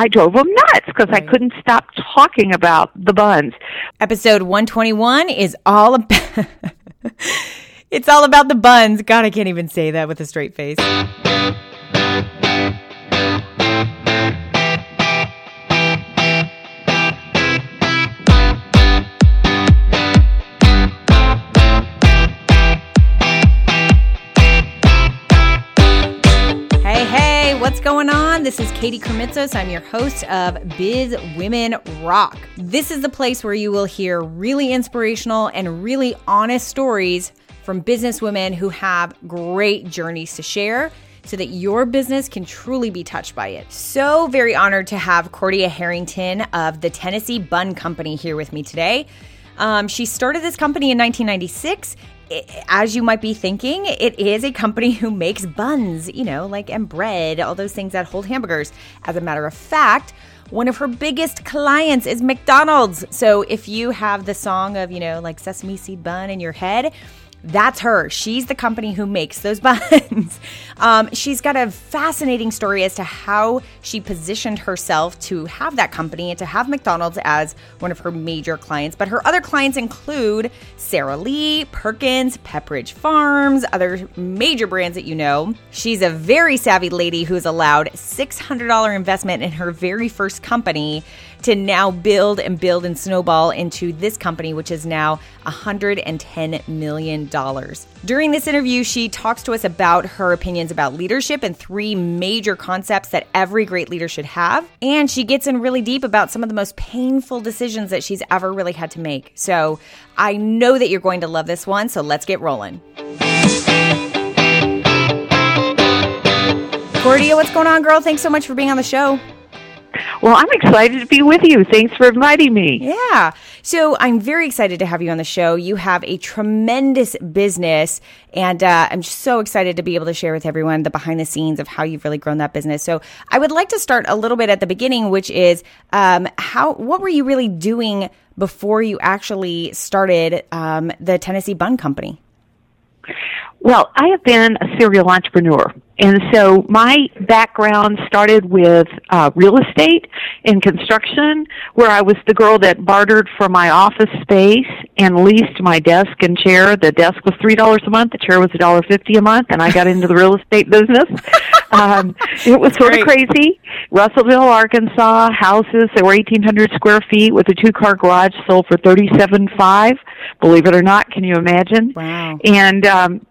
I drove them nuts because right. I couldn't stop talking about the buns. Episode 121 is all about. it's all about the buns. God, I can't even say that with a straight face. On? This is Katie Krimitsos. I'm your host of Biz Women Rock. This is the place where you will hear really inspirational and really honest stories from business women who have great journeys to share so that your business can truly be touched by it. So very honored to have Cordia Harrington of the Tennessee Bun Company here with me today. Um, she started this company in 1996 as you might be thinking, it is a company who makes buns, you know, like and bread, all those things that hold hamburgers. As a matter of fact, one of her biggest clients is McDonald's. So if you have the song of, you know, like sesame seed bun in your head, that's her. She's the company who makes those buns. um, she's got a fascinating story as to how she positioned herself to have that company and to have McDonald's as one of her major clients. But her other clients include Sara Lee, Perkins, Pepperidge Farms, other major brands that you know. She's a very savvy lady who's allowed $600 investment in her very first company to now build and build and snowball into this company, which is now $110 million. During this interview, she talks to us about her opinions about leadership and three major concepts that every great leader should have. And she gets in really deep about some of the most painful decisions that she's ever really had to make. So I know that you're going to love this one, so let's get rolling. Cordia, what's going on, girl? Thanks so much for being on the show. Well, I'm excited to be with you. Thanks for inviting me. Yeah. So I'm very excited to have you on the show. You have a tremendous business, and uh, I'm so excited to be able to share with everyone the behind the scenes of how you've really grown that business. So I would like to start a little bit at the beginning, which is um, how what were you really doing before you actually started um, the Tennessee Bun Company? Well, I have been a serial entrepreneur. And so my background started with uh, real estate and construction, where I was the girl that bartered for my office space and leased my desk and chair. The desk was three dollars a month, the chair was a dollar fifty a month, and I got into the real estate business. Um, it was sort of crazy. Russellville, Arkansas, houses that were eighteen hundred square feet with a two car garage sold for thirty seven five. Believe it or not, can you imagine? Wow. And um,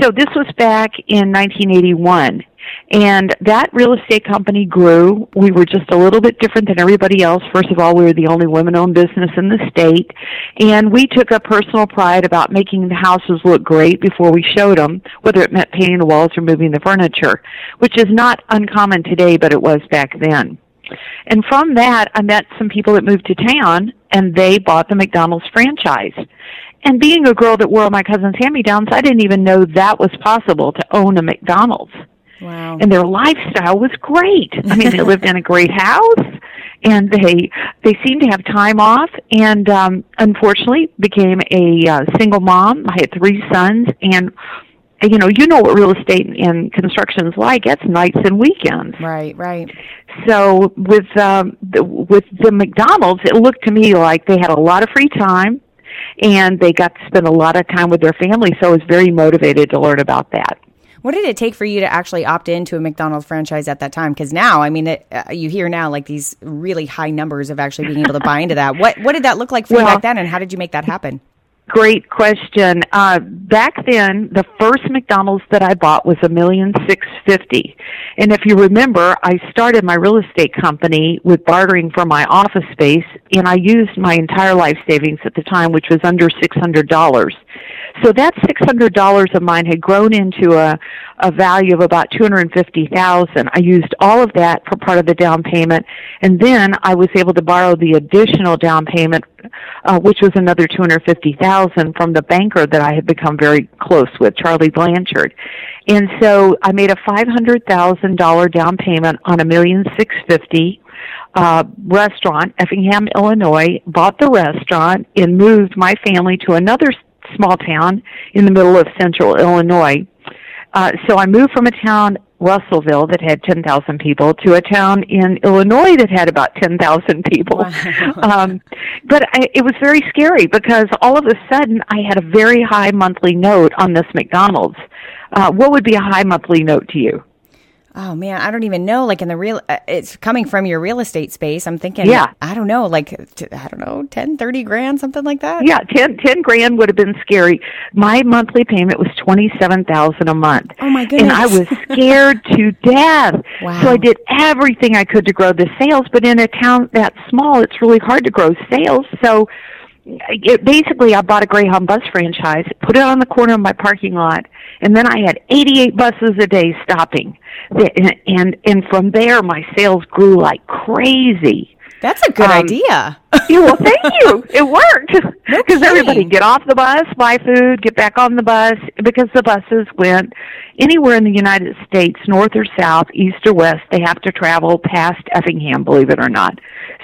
so this was back in 1981. And that real estate company grew. We were just a little bit different than everybody else. First of all, we were the only women owned business in the state. And we took a personal pride about making the houses look great before we showed them, whether it meant painting the walls or moving the furniture, which is not uncommon today, but it was back then. And from that, I met some people that moved to town and they bought the McDonald's franchise. And being a girl that wore my cousin's hand-me-downs, I didn't even know that was possible to own a McDonald's. Wow. And their lifestyle was great. I mean, they lived in a great house and they they seemed to have time off and um unfortunately became a uh, single mom. I had three sons and you know, you know what real estate and construction is like. It's nights and weekends. Right, right. So with um the, with the McDonald's, it looked to me like they had a lot of free time and they got to spend a lot of time with their family. So I was very motivated to learn about that. What did it take for you to actually opt into a McDonald's franchise at that time? Because now, I mean, it, uh, you hear now like these really high numbers of actually being able to buy into that. What what did that look like for well, you back then, and how did you make that happen? Great question. Uh, back then, the first McDonald's that I bought was a million six fifty, and if you remember, I started my real estate company with bartering for my office space, and I used my entire life savings at the time, which was under six hundred dollars. So that six hundred dollars of mine had grown into a a value of about two hundred and fifty thousand. I used all of that for part of the down payment, and then I was able to borrow the additional down payment, uh, which was another two hundred fifty thousand from the banker that I had become very close with, Charlie Blanchard. And so I made a five hundred thousand dollar down payment on a million six fifty uh, restaurant, Effingham, Illinois, bought the restaurant and moved my family to another small town in the middle of central Illinois. Uh, so I moved from a town Russellville that had 10,000 people to a town in Illinois that had about 10,000 people. Wow. um, but I, it was very scary because all of a sudden I had a very high monthly note on this McDonald's. Uh, what would be a high monthly note to you? Oh man, I don't even know. Like in the real, uh, it's coming from your real estate space. I'm thinking, yeah, I don't know, like, I don't know, ten, thirty grand, something like that. Yeah, 10, 10 grand would have been scary. My monthly payment was 27,000 a month. Oh my goodness. And I was scared to death. Wow. So I did everything I could to grow the sales, but in a town that small, it's really hard to grow sales. So, it, basically, I bought a Greyhound bus franchise, put it on the corner of my parking lot, and then I had 88 buses a day stopping. And, and from there, my sales grew like crazy. That's a good um, idea. yeah, well, thank you. It worked because everybody get off the bus, buy food, get back on the bus because the buses went anywhere in the United States, north or south, east or west. They have to travel past Effingham, believe it or not.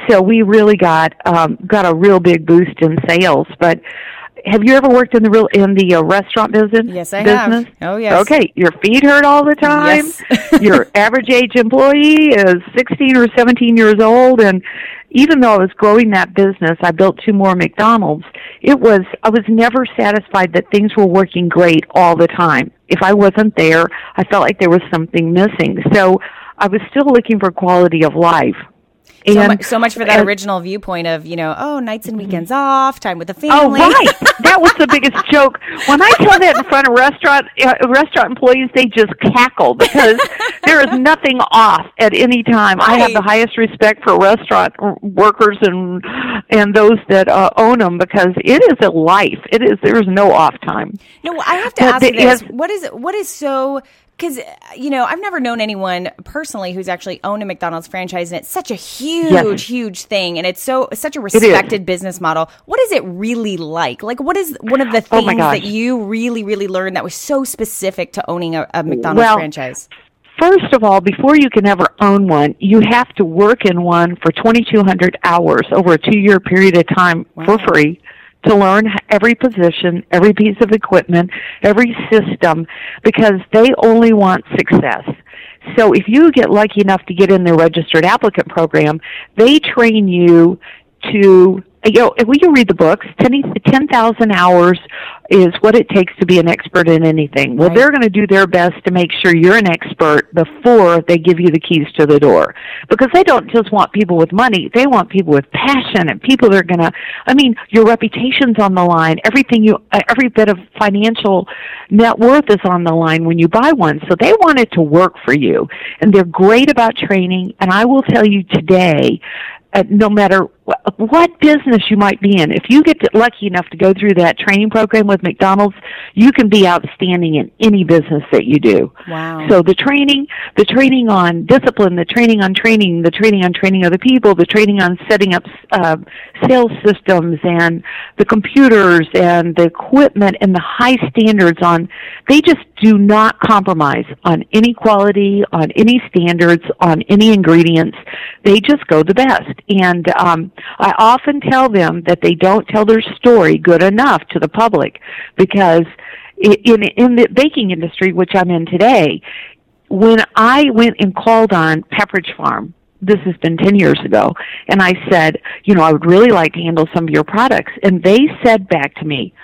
So we really got um, got a real big boost in sales. But have you ever worked in the real in the uh, restaurant business? Yes, I business? have. Oh, yes. Okay, your feet hurt all the time. Yes. your average age employee is 16 or 17 years old, and even though I was growing that business, I built two more McDonald's. It was I was never satisfied that things were working great all the time. If I wasn't there, I felt like there was something missing. So I was still looking for quality of life so, much, so much for that original viewpoint of, you know, oh, nights and weekends off, time with the oh, family. Oh, right. that was the biggest joke. When I tell that in front of restaurant uh, restaurant employees, they just cackle because there is nothing off at any time. Right. I have the highest respect for restaurant workers and and those that uh, own them because it is a life. It is there is no off time. No, I have to but ask the, this: what is what is so because you know I've never known anyone personally who's actually owned a McDonald's franchise, and it's such a huge, yes. huge thing, and it's so such a respected business model. What is it really like? Like, what is one of the oh things oh that you really, really learned that was so specific to owning a, a McDonald's well, franchise? First of all, before you can ever own one, you have to work in one for 2,200 hours over a two-year period of time wow. for free to learn every position, every piece of equipment, every system, because they only want success. So if you get lucky enough to get in their registered applicant program, they train you to you know, when you read the books, 10,000 hours is what it takes to be an expert in anything. Well, right. they're going to do their best to make sure you're an expert before they give you the keys to the door. Because they don't just want people with money, they want people with passion and people that are going to, I mean, your reputation's on the line. Everything you, uh, every bit of financial net worth is on the line when you buy one. So they want it to work for you. And they're great about training. And I will tell you today, uh, no matter what business you might be in, if you get lucky enough to go through that training program with McDonald's, you can be outstanding in any business that you do. Wow. So the training, the training on discipline, the training on training, the training on training other people, the training on setting up uh, sales systems and the computers and the equipment and the high standards on, they just do not compromise on any quality, on any standards, on any ingredients. They just go the best. And um, I often tell them that they don't tell their story good enough to the public because in in the baking industry, which I'm in today, when I went and called on Pepperidge Farm, this has been 10 years ago, and I said, you know, I would really like to handle some of your products. And they said back to me,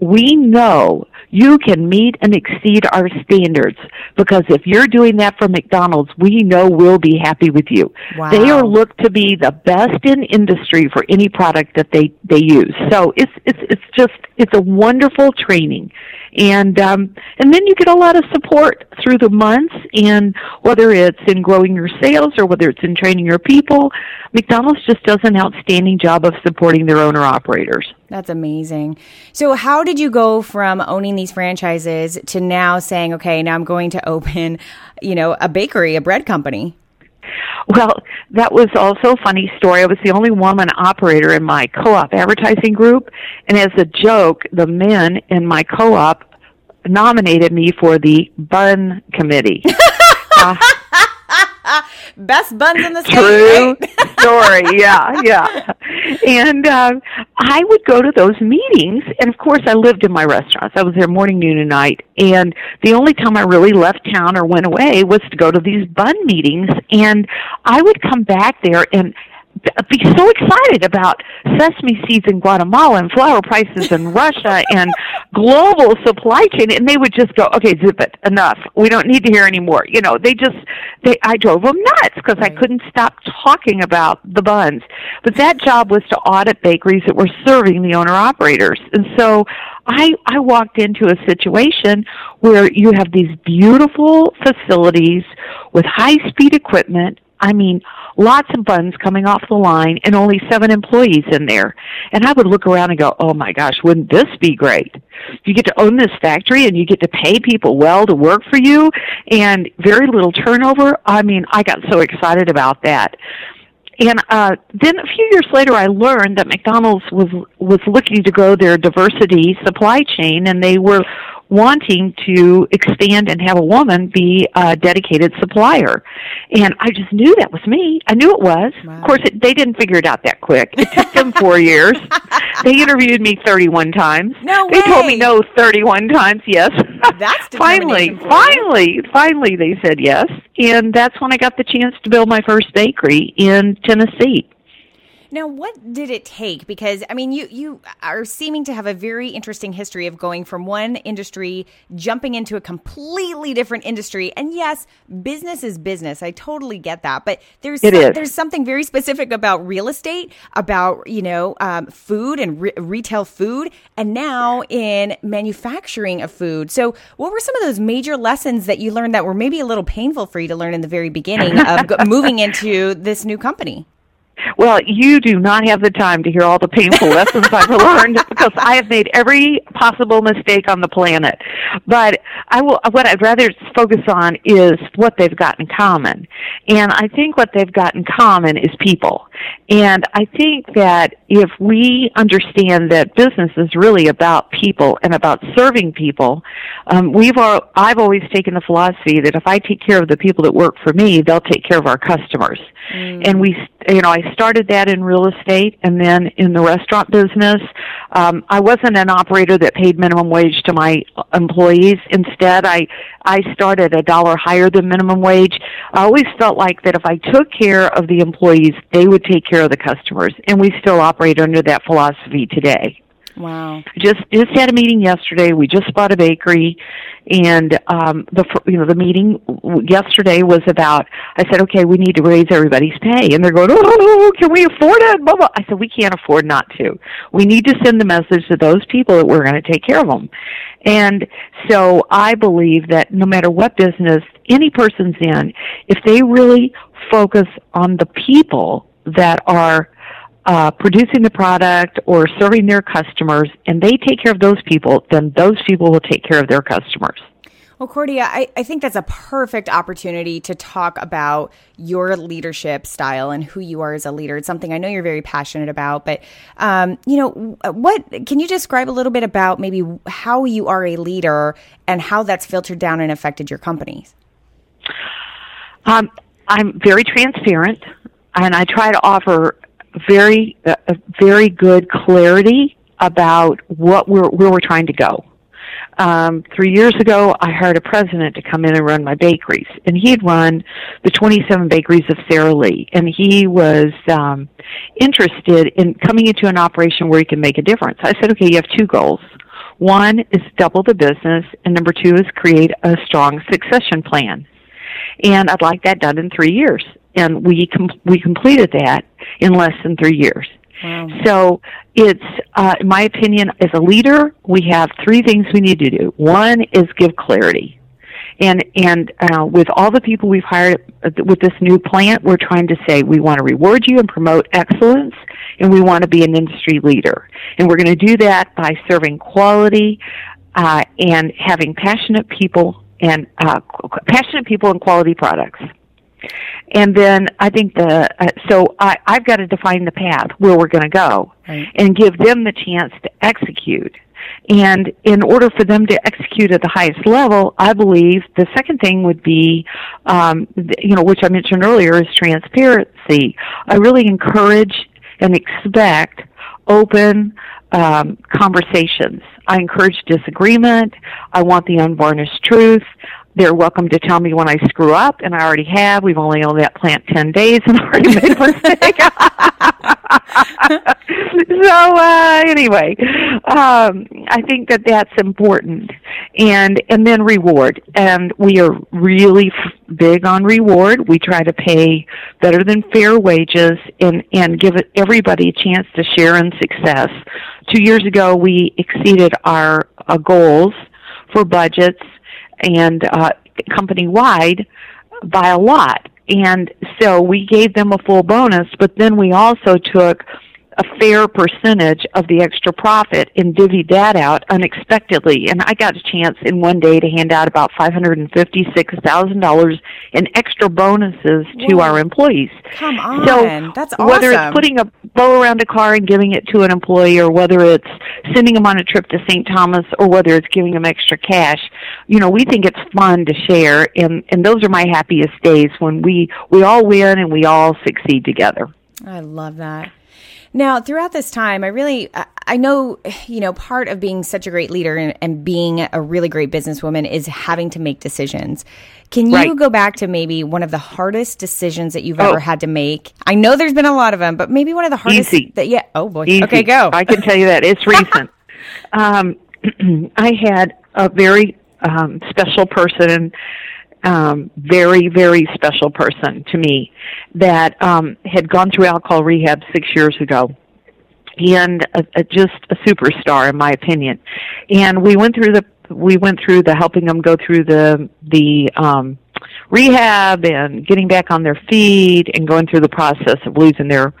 we know you can meet and exceed our standards because if you're doing that for McDonald's, we know we'll be happy with you. Wow. They are looked to be the best in industry for any product that they they use. So it's it's it's just it's a wonderful training and um, and then you get a lot of support through the months, and whether it's in growing your sales or whether it's in training your people, McDonald's just does an outstanding job of supporting their owner operators. That's amazing. So, how did you go from owning these franchises to now saying, okay, now I'm going to open, you know, a bakery, a bread company? Well, that was also a funny story. I was the only woman operator in my co-op advertising group, and as a joke, the men in my co-op nominated me for the bun committee. uh, Best buns in the state. True right? story. Yeah, yeah. and uh, I would go to those meetings, and of course, I lived in my restaurants. I was there morning, noon, and night. And the only time I really left town or went away was to go to these bun meetings. And I would come back there and be so excited about sesame seeds in Guatemala and flour prices in Russia and global supply chain and they would just go okay zip it enough. We don't need to hear anymore you know they just they I drove them nuts because I couldn't stop talking about the buns. But that job was to audit bakeries that were serving the owner operators. And so I I walked into a situation where you have these beautiful facilities with high speed equipment. I mean, lots of buns coming off the line and only seven employees in there. And I would look around and go, oh my gosh, wouldn't this be great? You get to own this factory and you get to pay people well to work for you and very little turnover. I mean, I got so excited about that. And uh, then a few years later, I learned that McDonald's was was looking to grow their diversity supply chain, and they were wanting to expand and have a woman be a dedicated supplier. And I just knew that was me. I knew it was. Wow. Of course, it, they didn't figure it out that quick. It took them four years. They interviewed me 31 times. No They told me no 31 times, yes. That's finally, finally, finally they said yes. And that's when I got the chance to build my first bakery in Tennessee. Now, what did it take? Because I mean, you you are seeming to have a very interesting history of going from one industry jumping into a completely different industry. And yes, business is business. I totally get that. But there's some, there's something very specific about real estate, about you know um, food and re- retail food, and now in manufacturing of food. So, what were some of those major lessons that you learned that were maybe a little painful for you to learn in the very beginning of moving into this new company? Well, you do not have the time to hear all the painful lessons I've learned because I have made every possible mistake on the planet. But I will, what I'd rather focus on is what they've got in common. And I think what they've got in common is people. And I think that if we understand that business is really about people and about serving people, um, we've all, I've always taken the philosophy that if I take care of the people that work for me, they'll take care of our customers. Mm. And we, you know, I started that in real estate and then in the restaurant business. Um, I wasn't an operator that paid minimum wage to my employees. Instead, I, I started a dollar higher than minimum wage. I always felt like that if I took care of the employees, they would take care of the customers. And we still operate under that philosophy today. Wow. Just just had a meeting yesterday. We just bought a bakery, and um, the you know the meeting yesterday was about. I said, okay, we need to raise everybody's pay, and they're going, oh, can we afford it? Blah, blah. I said, we can't afford not to. We need to send the message to those people that we're going to take care of them. And so I believe that no matter what business any person's in, if they really focus on the people that are uh, producing the product or serving their customers, and they take care of those people, then those people will take care of their customers. Well, Cordia, I, I think that's a perfect opportunity to talk about your leadership style and who you are as a leader. It's something I know you're very passionate about, but um, you know, what can you describe a little bit about maybe how you are a leader and how that's filtered down and affected your companies? Um, I'm very transparent, and I try to offer very, uh, very good clarity about what we're where we're trying to go. Um, three years ago, I hired a president to come in and run my bakeries, and he had run the 27 bakeries of Sara Lee, and he was um, interested in coming into an operation where he can make a difference. I said, okay, you have two goals. One is double the business, and number two is create a strong succession plan. And I'd like that done in three years and we com- we completed that in less than three years. Wow. So it's, uh, in my opinion, as a leader, we have three things we need to do. One is give clarity. And, and, uh, with all the people we've hired with this new plant, we're trying to say we want to reward you and promote excellence and we want to be an industry leader. And we're going to do that by serving quality, uh, and having passionate people and, uh, passionate people and quality products. And then I think the uh, so I, I've got to define the path where we're going to go, right. and give them the chance to execute. And in order for them to execute at the highest level, I believe the second thing would be, um, you know, which I mentioned earlier, is transparency. I really encourage and expect open um, conversations. I encourage disagreement. I want the unvarnished truth. They're welcome to tell me when I screw up, and I already have. We've only owned that plant 10 days and already made a mistake. so, uh, anyway, um, I think that that's important. And, and then reward. And we are really f- big on reward. We try to pay better than fair wages and, and give everybody a chance to share in success. Two years ago, we exceeded our uh, goals for budgets and uh, company wide by a lot. And so we gave them a full bonus, but then we also took a fair percentage of the extra profit and divvied that out unexpectedly. And I got a chance in one day to hand out about $556,000 in extra bonuses Whoa. to our employees. Come on. So That's awesome. Whether it's putting a bow around a car and giving it to an employee or whether it's sending them on a trip to St. Thomas or whether it's giving them extra cash, you know, we think it's fun to share and, and those are my happiest days when we, we all win and we all succeed together. I love that. Now, throughout this time, I really, I know, you know, part of being such a great leader and, and being a really great businesswoman is having to make decisions. Can you right. go back to maybe one of the hardest decisions that you've oh. ever had to make? I know there's been a lot of them, but maybe one of the hardest. Easy. That, yeah. Oh boy. Easy. Okay, go. I can tell you that it's recent. um, I had a very um, special person um, very, very special person to me that um, had gone through alcohol rehab six years ago. And a, a, just a superstar, in my opinion. And we went through the we went through the helping them go through the the um, rehab and getting back on their feet and going through the process of losing their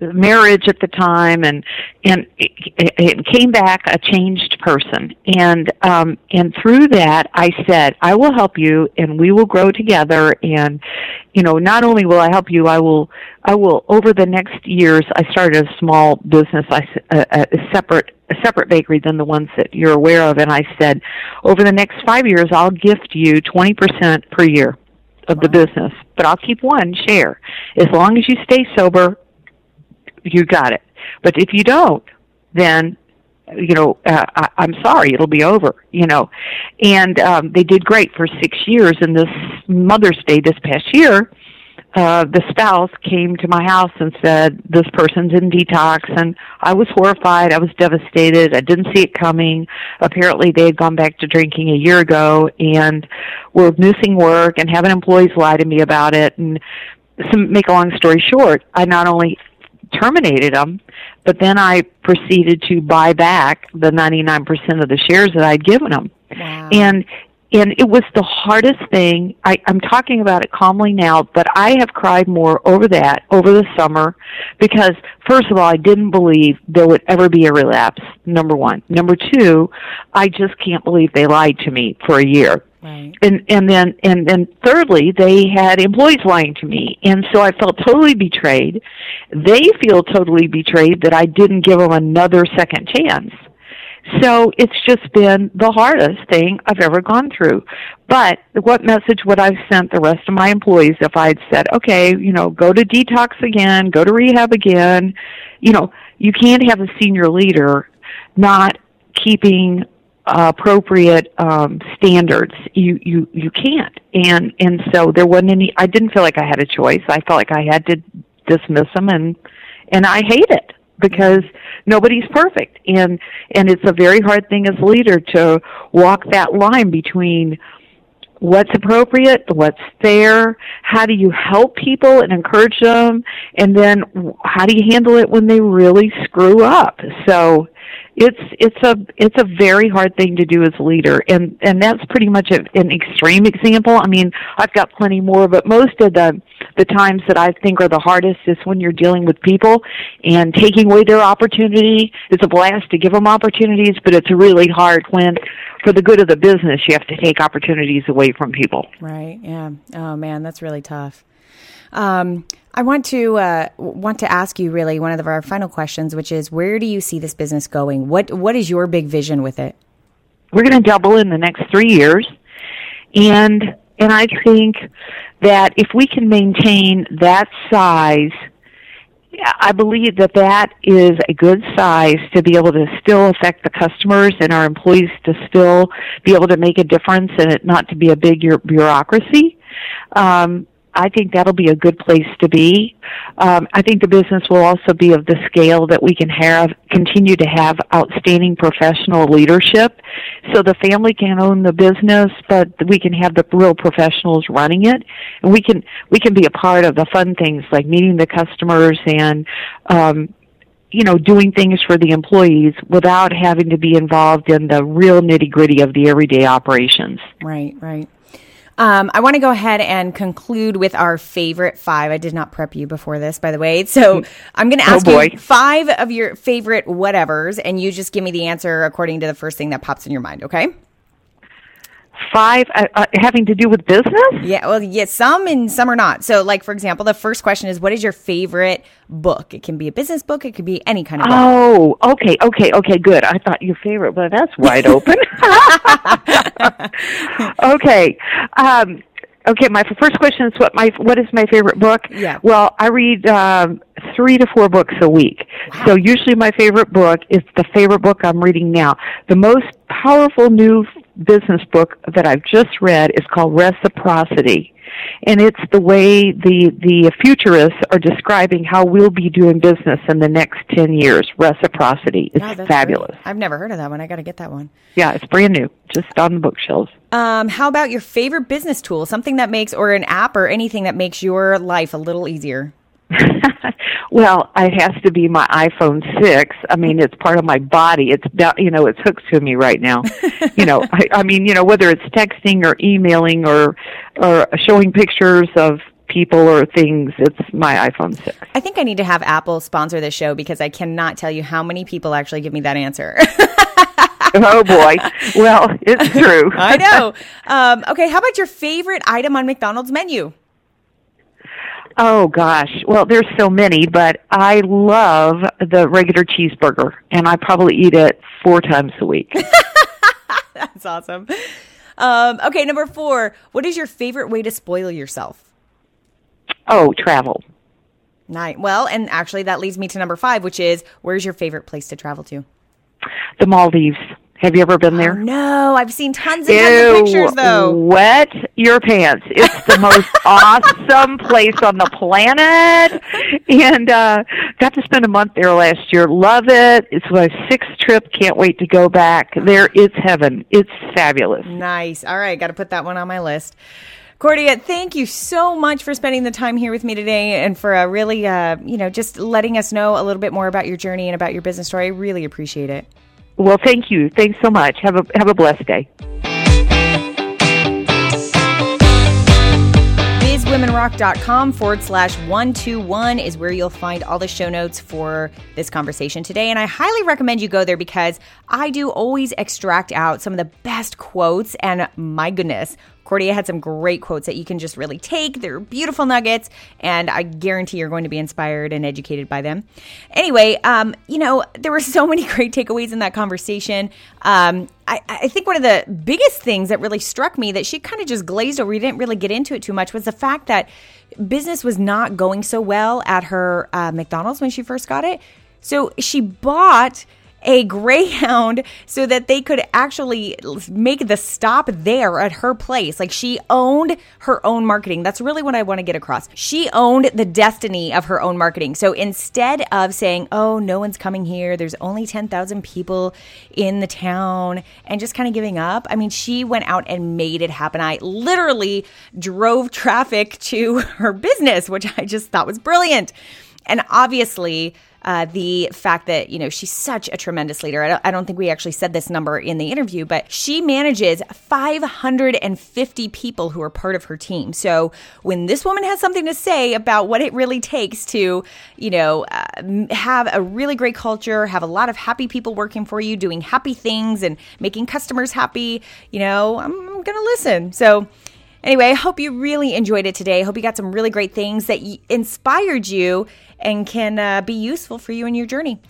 marriage at the time and and it, it came back a changed person and um and through that i said i will help you and we will grow together and you know not only will i help you i will i will over the next years i started a small business i a, a separate a separate bakery than the ones that you're aware of and i said over the next 5 years i'll gift you 20% per year of the business, but I'll keep one share. As long as you stay sober you got it. But if you don't, then you know, uh, I, I'm sorry, it'll be over, you know. And um, they did great for six years. And this Mother's Day this past year, uh, the spouse came to my house and said, this person's in detox. And I was horrified. I was devastated. I didn't see it coming. Apparently they had gone back to drinking a year ago and were missing work and having employees lie to me about it. And some, make a long story short, I not only terminated them, but then I proceeded to buy back the 99% of the shares that I'd given them. Wow. And and it was the hardest thing. I, I'm talking about it calmly now, but I have cried more over that over the summer because first of all, I didn't believe there would ever be a relapse. Number one. Number two, I just can't believe they lied to me for a year. Right. And and then and then thirdly, they had employees lying to me, and so I felt totally betrayed. They feel totally betrayed that I didn't give them another second chance. So it's just been the hardest thing I've ever gone through. But what message would I have sent the rest of my employees if I'd said, okay, you know, go to detox again, go to rehab again? You know, you can't have a senior leader not keeping uh, appropriate um, standards. You you you can't, and and so there wasn't any. I didn't feel like I had a choice. I felt like I had to dismiss them, and and I hate it because nobody's perfect, and and it's a very hard thing as a leader to walk that line between what's appropriate, what's fair, how do you help people and encourage them, and then how do you handle it when they really screw up? So it's it's a it's a very hard thing to do as a leader. And and that's pretty much a, an extreme example. I mean i've got plenty more but most of the the times that i think are the hardest is when you're dealing with people and taking away their opportunity. It's a blast to give them opportunities but it's really hard when for the good of the business you have to take opportunities away from people. Right. Yeah. Oh man that's really tough. Um, I want to uh, want to ask you really one of our final questions, which is where do you see this business going? What what is your big vision with it? We're going to double in the next three years, and and I think that if we can maintain that size I believe that that is a good size to be able to still affect the customers and our employees to still be able to make a difference and it not to be a big bureaucracy. Um, I think that'll be a good place to be. Um, I think the business will also be of the scale that we can have, continue to have outstanding professional leadership. So the family can own the business, but we can have the real professionals running it. And we can, we can be a part of the fun things like meeting the customers and, um, you know, doing things for the employees without having to be involved in the real nitty gritty of the everyday operations. Right, right. Um, I want to go ahead and conclude with our favorite five. I did not prep you before this, by the way. So I'm going to oh, ask oh you five of your favorite whatevers, and you just give me the answer according to the first thing that pops in your mind, okay? Five uh, uh, having to do with business? Yeah, well, yeah, some and some are not. So, like for example, the first question is, "What is your favorite book?" It can be a business book. It could be any kind of. Book. Oh, book. okay, okay, okay, good. I thought your favorite, but that's wide open. okay. Um, Okay, my first question is what my what is my favorite book? Yeah. Well, I read um, three to four books a week. Wow. So usually my favorite book is the favorite book I'm reading now. The most powerful new business book that I've just read is called Reciprocity and it's the way the the futurists are describing how we'll be doing business in the next 10 years reciprocity is fabulous great. i've never heard of that one i got to get that one yeah it's brand new just on the bookshelves um, how about your favorite business tool something that makes or an app or anything that makes your life a little easier well, it has to be my iPhone 6. I mean, it's part of my body. It's you know, it's hooked to me right now. you know, I, I mean, you know, whether it's texting or emailing or or showing pictures of people or things, it's my iPhone 6. I think I need to have Apple sponsor this show because I cannot tell you how many people actually give me that answer. oh boy. Well, it's true. I know. Um, okay, how about your favorite item on McDonald's menu? Oh gosh. Well, there's so many, but I love the regular cheeseburger and I probably eat it four times a week. That's awesome. Um, okay, number four. What is your favorite way to spoil yourself? Oh, travel. Nice. Well, and actually, that leads me to number five, which is where's your favorite place to travel to? The Maldives. Have you ever been there? Oh, no, I've seen tons and tons of pictures though. Wet your pants. It's the most awesome place on the planet. And uh got to spend a month there last year. Love it. It's my sixth trip. Can't wait to go back. There it's heaven. It's fabulous. Nice. All right, got to put that one on my list. Cordia, thank you so much for spending the time here with me today and for uh, really, uh, you know, just letting us know a little bit more about your journey and about your business story. I really appreciate it. Well, thank you. Thanks so much. Have a have a blessed day. bizwomenrock.com forward slash 121 is where you'll find all the show notes for this conversation today. And I highly recommend you go there because I do always extract out some of the best quotes. And my goodness, Cordia had some great quotes that you can just really take. They're beautiful nuggets, and I guarantee you're going to be inspired and educated by them. Anyway, um, you know, there were so many great takeaways in that conversation. Um, I, I, think one of the biggest things that really struck me that she kind of just glazed over, we didn't really get into it too much, was the fact that business was not going so well at her uh, McDonald's when she first got it. So she bought a Greyhound so that they could actually make the stop there at her place. Like she owned her own marketing. That's really what I want to get across. She owned the destiny of her own marketing. So instead of saying, oh, no one's coming here, there's only 10,000 people in the town, and just kind of giving up, I mean, she went out and made it happen. I literally drove traffic to her business, which I just thought was brilliant. And obviously, uh, the fact that, you know, she's such a tremendous leader. I don't, I don't think we actually said this number in the interview, but she manages 550 people who are part of her team. So when this woman has something to say about what it really takes to, you know, uh, have a really great culture, have a lot of happy people working for you, doing happy things and making customers happy, you know, I'm, I'm going to listen. So, Anyway, I hope you really enjoyed it today. I hope you got some really great things that inspired you and can uh, be useful for you in your journey.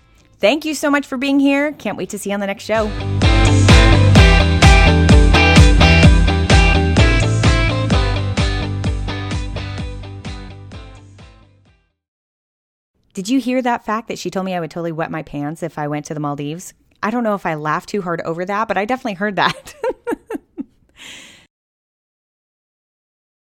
Thank you so much for being here. Can't wait to see you on the next show. Did you hear that fact that she told me I would totally wet my pants if I went to the Maldives? I don't know if I laughed too hard over that, but I definitely heard that.